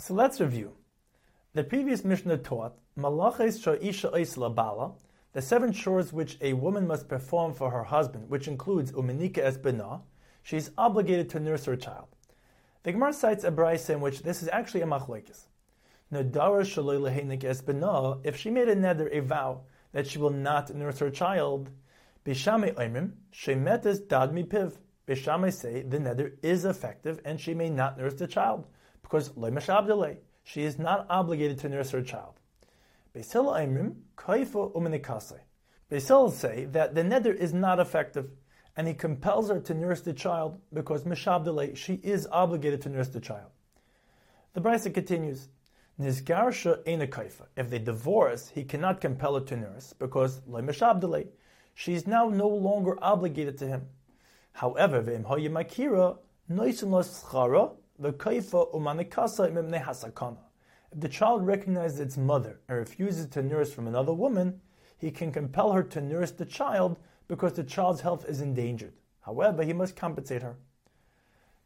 So let's review. The previous Mishnah taught Malaches Sha'isha Isla Bala, the seven chores which a woman must perform for her husband, which includes Umenika es Bena, she is obligated to nurse her child. The Gemara cites a brayse in which this is actually a machlekes. Nadara shaloi es Bena, if she made a neder, a vow, that she will not nurse her child, Beis Shammai Oimrim, Shemetes Dad Mipiv. Beis Shammai say the neder is effective and she may not nurse the child because she is not obligated to nurse her child. Beisil Aimrim, Kaifa Umanikase. Beisil say that the neder is not effective, and he compels her to nurse the child because Mishabdele, she is obligated to nurse the child. The Brisa continues, Nizgarsha Eina Kaifa. If they divorce, he cannot compel her to nurse because Le Mishabdele, she is now no longer obligated to him. However, V'im Hoyimakira, Noisim Schara, if the child recognizes its mother and refuses to nurse from another woman, he can compel her to nurse the child because the child's health is endangered. However, he must compensate her.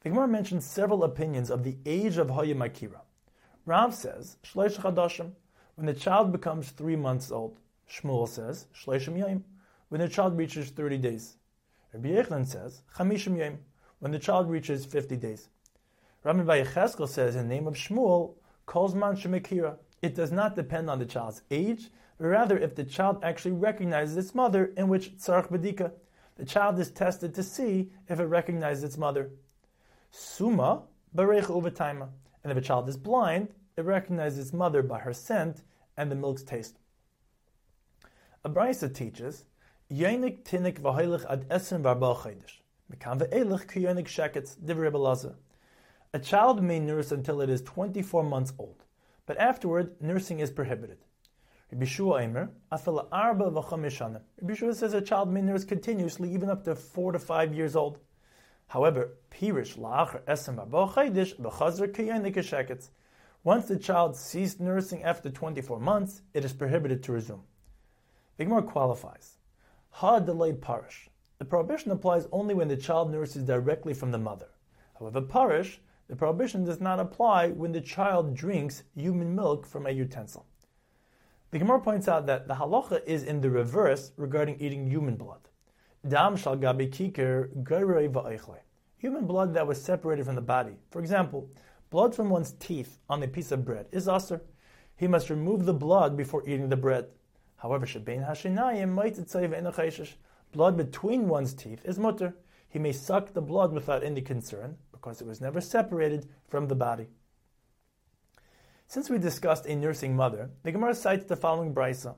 The Gemara mentions several opinions of the age of Hayim Akira. Rav says, Shleish Chadashim, when the child becomes three months old. Shmuel says, Shleishim Yom, when the child reaches 30 days. Rabbi Yochanan says, Chamishim Yom, when the child reaches 50 days. Rabbi Yecheskel says in the name of Shmuel, Kolzman Shemekira. It does not depend on the child's age, but rather if the child actually recognizes its mother, in which Tzarech Badika, the child is tested to see if it recognizes its mother. Suma Barech Uvataima. And if a child is blind, it recognizes its mother by her scent and the milk's taste. Abraisa teaches, Yenik tinik v'hoilich ad esen v'arba chaydish. Mekan ve'elich ki yenik sheketz, divrei a child may nurse until it is 24 months old, but afterward, nursing is prohibited. Rabbi Shua Eimer, Afela Arba V'Chamishana. Rabbi Shua says a child may nurse continuously even up to 4 to 5 years old. However, Pirish La'achar Esem Chaydish V'Chazar Kiyanik Once the child ceased nursing after 24 months, it is prohibited to resume. The qualifies. Ha delayed parish. The prohibition applies only when the child nurses directly from the mother. However, parish the prohibition does not apply when the child drinks human milk from a utensil. The Gemara points out that the halacha is in the reverse regarding eating human blood. Dam shal gabi kiker Human blood that was separated from the body. For example, blood from one's teeth on a piece of bread is aser. He must remove the blood before eating the bread. However, shebein hashinayim blood between one's teeth is mutter. He may suck the blood without any concern, because it was never separated from the body. Since we discussed a nursing mother, the Gemara cites the following brisa: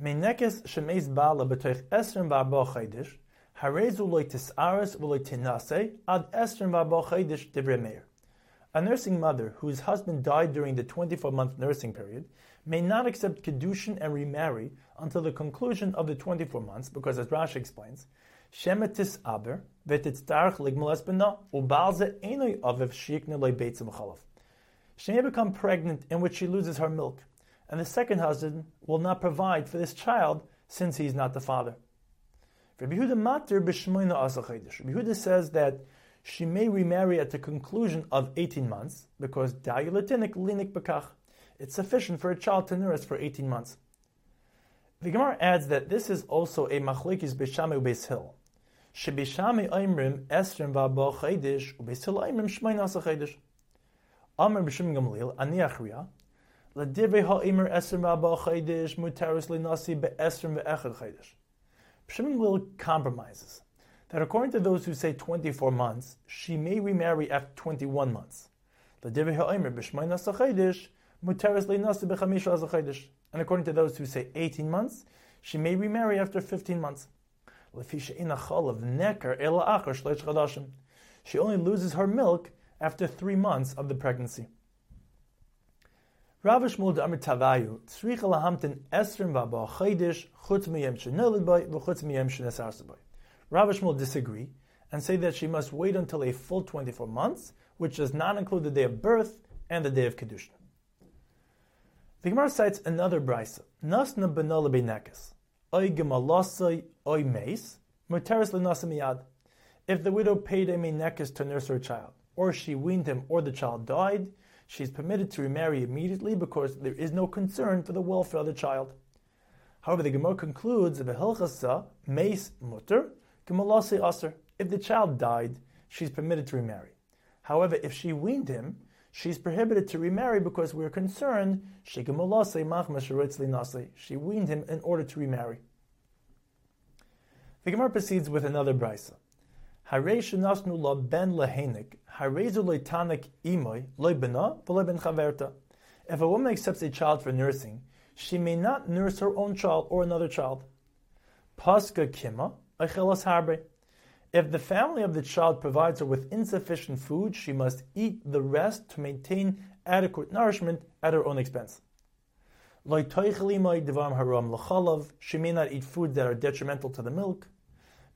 Meinekes shemeis bala b'toich esrim v'arba chaydish, harezu loy tisaris v'loy tinase ad esrim v'arba chaydish meir. A nursing mother whose husband died during the 24-month nursing period may not accept kedushin and remarry until the conclusion of the 24 months, because as Rashi explains, shemetis aber ubalze aviv shikne beitzim. She may become pregnant in which she loses her milk, and the second husband will not provide for this child since he is not the father. Rabbi Yehuda mater b'shmoina asachaydish. Rabbi Yehuda says that she may remarry at the conclusion of 18 months because dayulatinik linik bekach. It's sufficient for a child to nurse for 18 months. The Gemara adds that this is also a machlekes b'shamei u'beis hill. Shebishami Oimrim Esrim V'Abo Chaydish Ubesil Oimrim Shmein Asa Chaydish Amr B'Shim Gamliel Ani Achriya L'divrei Ha'imr Esrim V'Abo Chaydish Mutaris L'Nasi Be'Esrim V'Echad Chaydish B'Shim Gamliel compromises that according to those who say 24 months, she may remarry after 21 months. L'divrei Ha'imr B'Shmein Asa Chaydish Mutaris L'Nasi Be'Chamish Asa Chaydish And according to those who say 18 months, she may remarry after 15 months. She only loses her milk after three months of the pregnancy. Rav Shmuel Tavayu, lahamtin esrim v'aba chaydish chutz miyem shenolid boy v'chutz miyem. Rav Shmuel disagree and say that she must wait until a full 24 months, which does not include the day of birth and the day of Kedushin. The Gemara cites another brisa, Nasna benola beinekes oy oy meis, muteris. If the widow paid a menekes to nurse her child, or she weaned him, or the child died, she is permitted to remarry immediately because there is no concern for the welfare of the child. However, the Gemara concludes that Hilchasa meis mutter gemalase aser. If the child died, she is permitted to remarry. However, if she weaned him, she is prohibited to remarry because we're concerned she She weaned him in order to remarry. The Gemara proceeds with another brisa. nasnu la ben lehenik, harezu leitanik imoy, loibena, ben chaverta. If a woman accepts a child for nursing, she may not nurse her own child or another child. Paska kima, achelas harbe. If the family of the child provides her with insufficient food, she must eat the rest to maintain adequate nourishment at her own expense. She may not eat foods that are detrimental to the milk.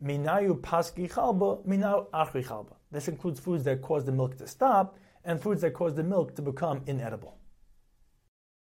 Minayu paski chalba, minayu achri chalba. This includes foods that cause the milk to stop and foods that cause the milk to become inedible.